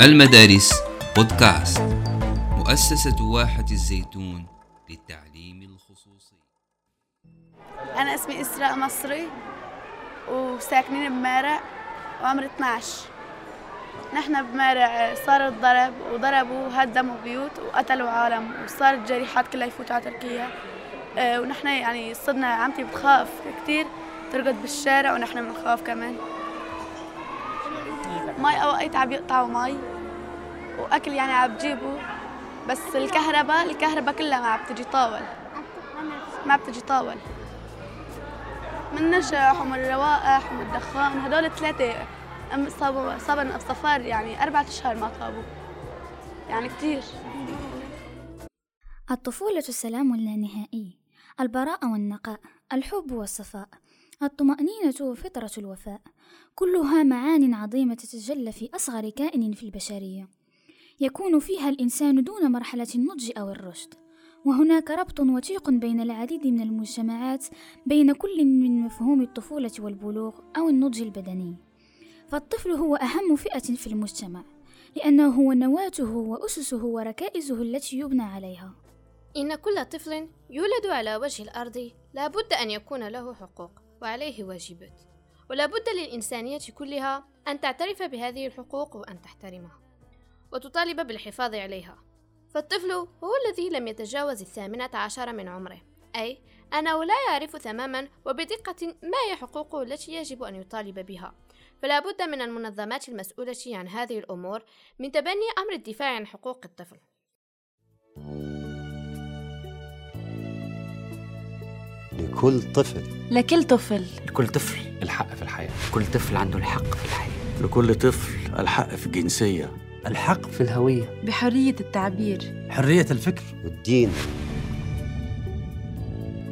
المدارس بودكاست مؤسسة واحة الزيتون للتعليم الخصوصي. أنا اسمي إسراء مصري وساكنين بمارع وعمري 12 نحن بمارع صار الضرب وضربوا وهدموا بيوت وقتلوا عالم وصارت جريحات كلها يفوتوا على تركيا. آه، ونحن يعني صرنا عمتي بتخاف كثير ترقد بالشارع ونحن بنخاف كمان. مي اوقات عم يقطعوا مي وأكل يعني عم بجيبوا بس الكهرباء الكهرباء كلها ما عم تجي طاول. ما عم تجي طاول. من النشح ومن الروائح ومن الدخان. هدول ثلاثة صابوا صابنا بصفار يعني أربعة أشهر ما طابوا. يعني كثير الطفولة السلام اللانهائي البراءة والنقاء الحب والصفاء. الطمأنينة وفطرة الوفاء. كلها معان عظيمة تتجلى في أصغر كائن في البشرية. يكون فيها الإنسان دون مرحلة النضج أو الرشد. وهناك ربط وثيق بين العديد من المجتمعات بين كل من مفهوم الطفولة والبلوغ أو النضج البدني. فالطفل هو أهم فئة في المجتمع لأنه هو نواته وأسسه وركائزه التي يبنى عليها. إن كل طفل يولد على وجه الأرض لا بد أن يكون له حقوق. وعليه واجبات. ولا بد للإنسانية كلها أن تعترف بهذه الحقوق وأن تحترمها وتطالب بالحفاظ عليها. فالطفل هو الذي لم يتجاوز الثامنة عشر من عمره. أي أنه لا يعرف تماما وبدقة ما هي حقوقه التي يجب أن يطالب بها. فلا بد من المنظمات المسؤولة عن هذه الأمور من تبني أمر الدفاع عن حقوق الطفل. لكل طفل. لكل طفل. لكل طفل الحق في الحياة. كل طفل عنده الحق في الحياة. لكل طفل الحق في الجنسية. الحق في الهوية. بحرية التعبير. حرية الفكر. والدين.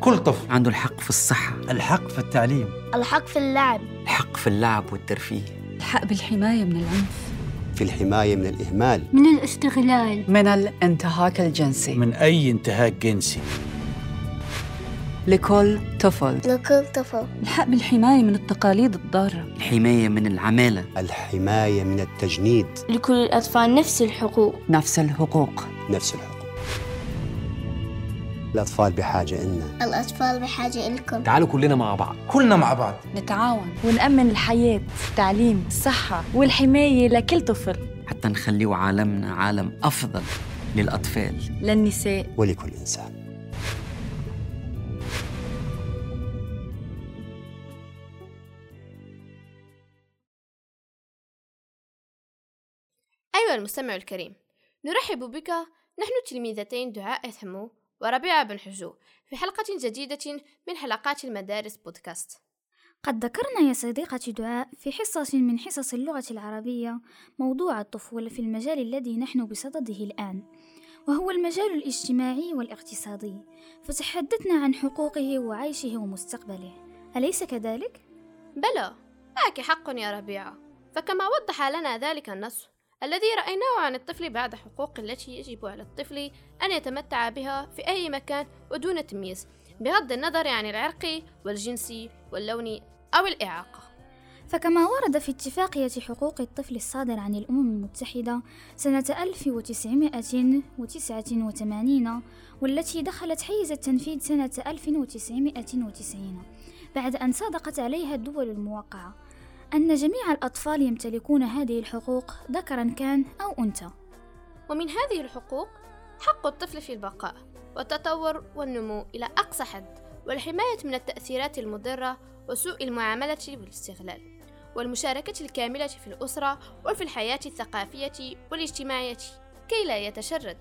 كل طفل عنده الحق في الصحة. الحق في التعليم. الحق في اللعب. الحق في اللعب والترفيه. الحق بالحماية من العنف. في الحماية من الإهمال. من الاستغلال. من الانتهاك الجنسي. من أي انتهاك جنسي. لكل طفل لكل طفل الحق بالحماية من التقاليد الضارة. الحماية من العمالة. الحماية من التجنيد. لكل الأطفال نفس الحقوق. نفس الحقوق. نفس الحقوق. الأطفال بحاجة إلنا. الأطفال بحاجة إلكم. تعالوا كلنا مع بعض. كلنا مع بعض. نتعاون ونأمن الحياة التعليم الصحة والحماية لكل طفل. حتى نخليه عالمنا عالم أفضل للأطفال. للنساء. ولكل إنسان. أيها المستمع الكريم نرحب بك. نحن تلميذتين دعاء ثمو وربيعة بن حجو في حلقة جديدة من حلقات المدارس بودكاست. قد ذكرنا يا صديقتي دعاء في حصة من حصص اللغة العربية موضوع الطفولة في المجال الذي نحن بصدده الآن وهو المجال الاجتماعي والاقتصادي فتحدثنا عن حقوقه وعيشه ومستقبله. أليس كذلك؟ بلى معك حق يا ربيعة فكما وضح لنا ذلك النص الذي رأيناه عن الطفل بعد حقوق التي يجب على الطفل أن يتمتع بها في أي مكان ودون تمييز بغض النظر عن العرق والجنس واللون أو الإعاقة. فكما ورد في اتفاقية حقوق الطفل الصادر عن الأمم المتحدة سنة 1989 والتي دخلت حيز التنفيذ سنة 1990 بعد أن صادقت عليها الدول الموقعة. أن جميع الأطفال يمتلكون هذه الحقوق ذكرا كان أو أنثى. ومن هذه الحقوق حق الطفل في البقاء والتطور والنمو إلى أقصى حد والحماية من التأثيرات المضرة وسوء المعاملة والاستغلال والمشاركة الكاملة في الأسرة وفي الحياة الثقافية والاجتماعية كي لا يتشرد.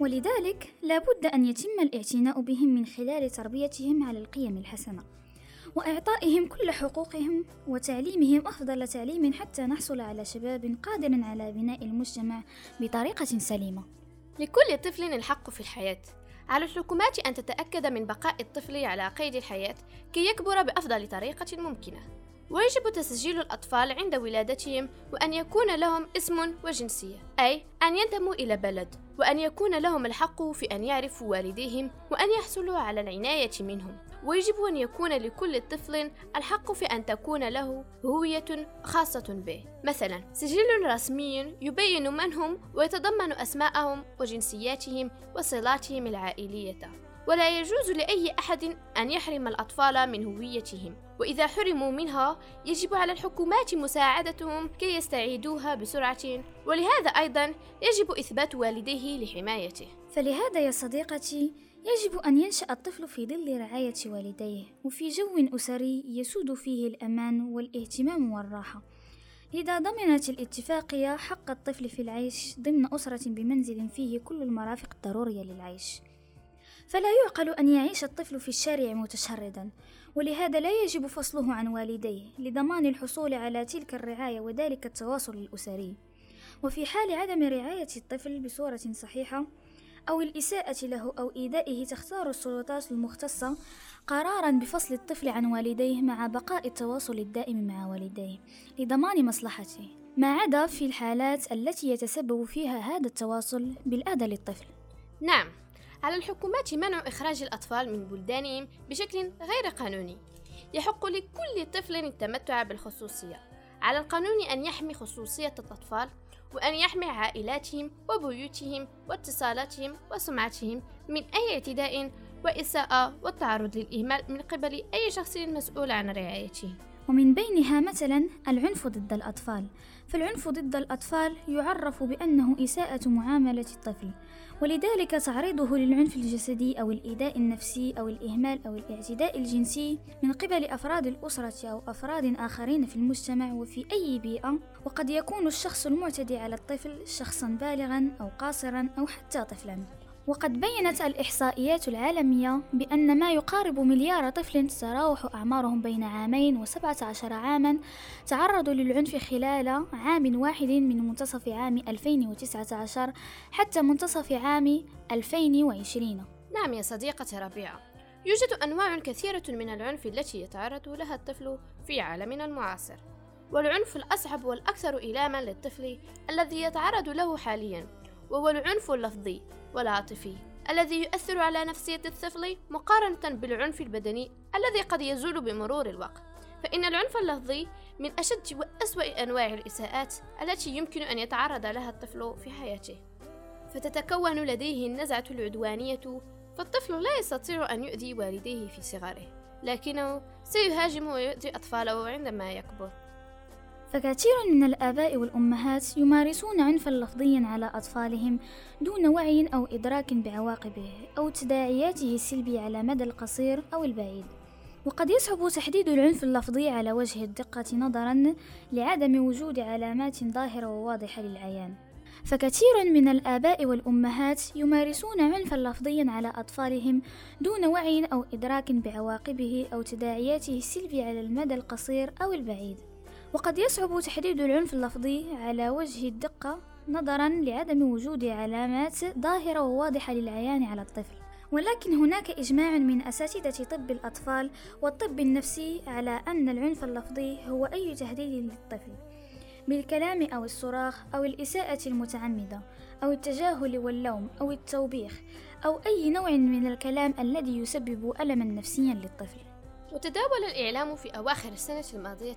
ولذلك لا بد أن يتم الإعتناء بهم من خلال تربيتهم على القيم الحسنة. وإعطائهم كل حقوقهم وتعليمهم أفضل تعليم حتى نحصل على شباب قادر على بناء المجتمع بطريقة سليمة. لكل طفل الحق في الحياة. على الحكومات أن تتأكد من بقاء الطفل على قيد الحياة كي يكبر بأفضل طريقة ممكنة. ويجب تسجيل الأطفال عند ولادتهم وأن يكون لهم اسم وجنسية أي أن ينتموا إلى بلد وأن يكون لهم الحق في أن يعرفوا والديهم وأن يحصلوا على العناية منهم. ويجب أن يكون لكل طفل الحق في أن تكون له هوية خاصة به. مثلا سجل رسمي يبين من هم ويتضمن أسماءهم وجنسياتهم وصلاتهم العائلية. ولا يجوز لأي أحد أن يحرم الأطفال من هويتهم. وإذا حرموا منها يجب على الحكومات مساعدتهم كي يستعيدوها بسرعة. ولهذا أيضا يجب إثبات والديه لحمايته. فلهذا يا صديقتي يجب أن ينشأ الطفل في ظل رعاية والديه وفي جو أسري يسود فيه الأمان والاهتمام والراحة. لذا ضمنت الاتفاقية حق الطفل في العيش ضمن أسرة بمنزل فيه كل المرافق الضرورية للعيش. فلا يعقل أن يعيش الطفل في الشارع متشردا ولهذا لا يجب فصله عن والديه لضمان الحصول على تلك الرعاية وذلك التواصل الأسري. وفي حال عدم رعاية الطفل بصورة صحيحة أو الإساءة له أو إيذائه تختار السلطات المختصة قرارا بفصل الطفل عن والديه مع بقاء التواصل الدائم مع والديه لضمان مصلحته. ما عدا في الحالات التي يتسبب فيها هذا التواصل بالأذى للطفل. نعم على الحكومات منع إخراج الأطفال من بلدانهم بشكل غير قانوني. يحق لكل طفل التمتع بالخصوصية. على القانون أن يحمي خصوصية الأطفال وأن يحمي عائلاتهم وبيوتهم واتصالاتهم وسمعتهم من أي اعتداء وإساءة والتعرض للإهمال من قبل أي شخص مسؤول عن رعايته. ومن بينها مثلا العنف ضد الأطفال. فالعنف ضد الأطفال يعرف بأنه إساءة معاملة الطفل ولذلك تعريضه للعنف الجسدي أو الإيذاء النفسي أو الإهمال أو الاعتداء الجنسي من قبل أفراد الأسرة أو أفراد آخرين في المجتمع وفي أي بيئة وقد يكون الشخص المعتدي على الطفل شخصا بالغا أو قاصرا أو حتى طفلا. وقد بينت الإحصائيات العالمية بأن ما يقارب مليار طفل تتراوح أعمارهم بين عامين وسبعة عشر عاما تعرضوا للعنف خلال عام واحد من منتصف عام 2019 حتى منتصف عام 2020 نعم يا صديقتي ربيعة يوجد أنواع كثيرة من العنف التي يتعرض لها الطفل في عالمنا المعاصر والعنف الأصعب والأكثر إيلاما للطفل الذي يتعرض له حاليا. وهو العنف اللفظي والعاطفي الذي يؤثر على نفسية الطفل مقارنة بالعنف البدني الذي قد يزول بمرور الوقت. فإن العنف اللفظي من أشد وأسوأ أنواع الإساءات التي يمكن أن يتعرض لها الطفل في حياته. فتتكون لديه النزعة العدوانية فالطفل لا يستطيع أن يؤذي والديه في صغره لكنه سيهاجم ويؤذي أطفاله عندما يكبر. فكثير من الآباء والأمهات يمارسون عنفا لفظيا على أطفالهم دون وعي أو إدراك بعواقبه أو تداعياته السلبية على مدى القصير أو البعيد. وقد يصعب تحديد العنف اللفظي على وجه الدقة نظرا لعدم وجود علامات ظاهرة وواضحة للعيان. فكثير من الآباء والأمهات يمارسون عنفا لفظيا على أطفالهم دون وعي أو إدراك بعواقبه أو تداعياته السلبية على المدى القصير أو البعيد. وقد يصعب تحديد العنف اللفظي على وجه الدقة نظرا لعدم وجود علامات ظاهرة وواضحة للعيان على الطفل. ولكن هناك إجماع من أساتذة طب الأطفال والطب النفسي على أن العنف اللفظي هو أي تهديد للطفل بالكلام أو الصراخ أو الإساءة المتعمدة أو التجاهل واللوم أو التوبيخ أو أي نوع من الكلام الذي يسبب ألما نفسيا للطفل. وتداول الإعلام في أواخر السنة الماضية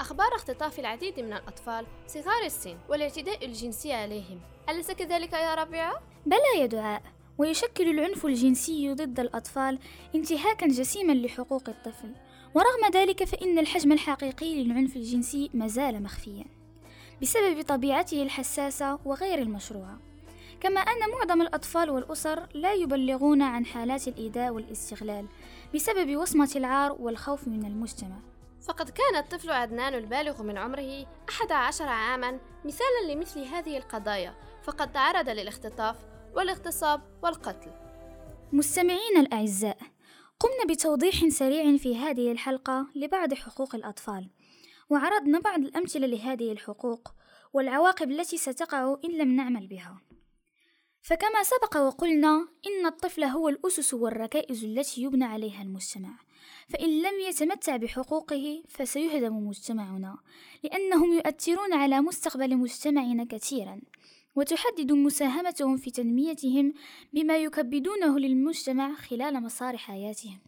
أخبار اختطاف العديد من الأطفال صغار السن والاعتداء الجنسي عليهم. أليس كذلك يا ربيعة؟ بلى يا دعاء. ويشكل العنف الجنسي ضد الأطفال انتهاكا جسيما لحقوق الطفل. ورغم ذلك فإن الحجم الحقيقي للعنف الجنسي ما زال مخفيا بسبب طبيعته الحساسة وغير المشروعة. كما أن معظم الأطفال والأسر لا يبلغون عن حالات الإيذاء والاستغلال بسبب وصمة العار والخوف من المجتمع. فقد كان الطفل عدنان البالغ من عمره أحد عشر عاما مثالا لمثل هذه القضايا فقد تعرض للاختطاف والاغتصاب والقتل. مستمعين الأعزاء قمنا بتوضيح سريع في هذه الحلقة لبعض حقوق الأطفال وعرضنا بعض الأمثلة لهذه الحقوق والعواقب التي ستقع إن لم نعمل بها. فكما سبق وقلنا إن الطفل هو الأسس والركائز التي يبنى عليها المجتمع فإن لم يتمتع بحقوقه فسيهدم مجتمعنا لأنهم يؤثرون على مستقبل مجتمعنا كثيرا وتحدد مساهمتهم في تنميتهم بما يكبدونه للمجتمع خلال مسار حياتهم.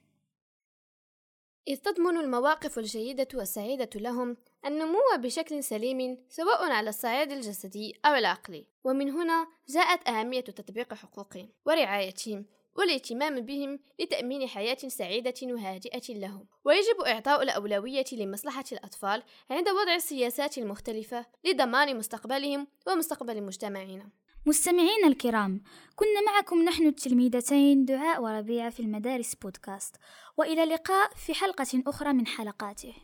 إذ تضمن المواقف الجيدة والسعيدة لهم النمو بشكل سليم سواء على الصعيد الجسدي أو العقلي. ومن هنا جاءت أهمية تطبيق حقوقهم ورعايتهم. والاهتمام بهم لتأمين حياة سعيدة وهادئة لهم. ويجب إعطاء الأولوية لمصلحة الأطفال عند وضع السياسات المختلفة لضمان مستقبلهم ومستقبل مجتمعنا. مستمعينا الكرام كنا معكم نحن التلميذتين دعاء وربيعة في المدارس بودكاست. وإلى اللقاء في حلقة أخرى من حلقاته.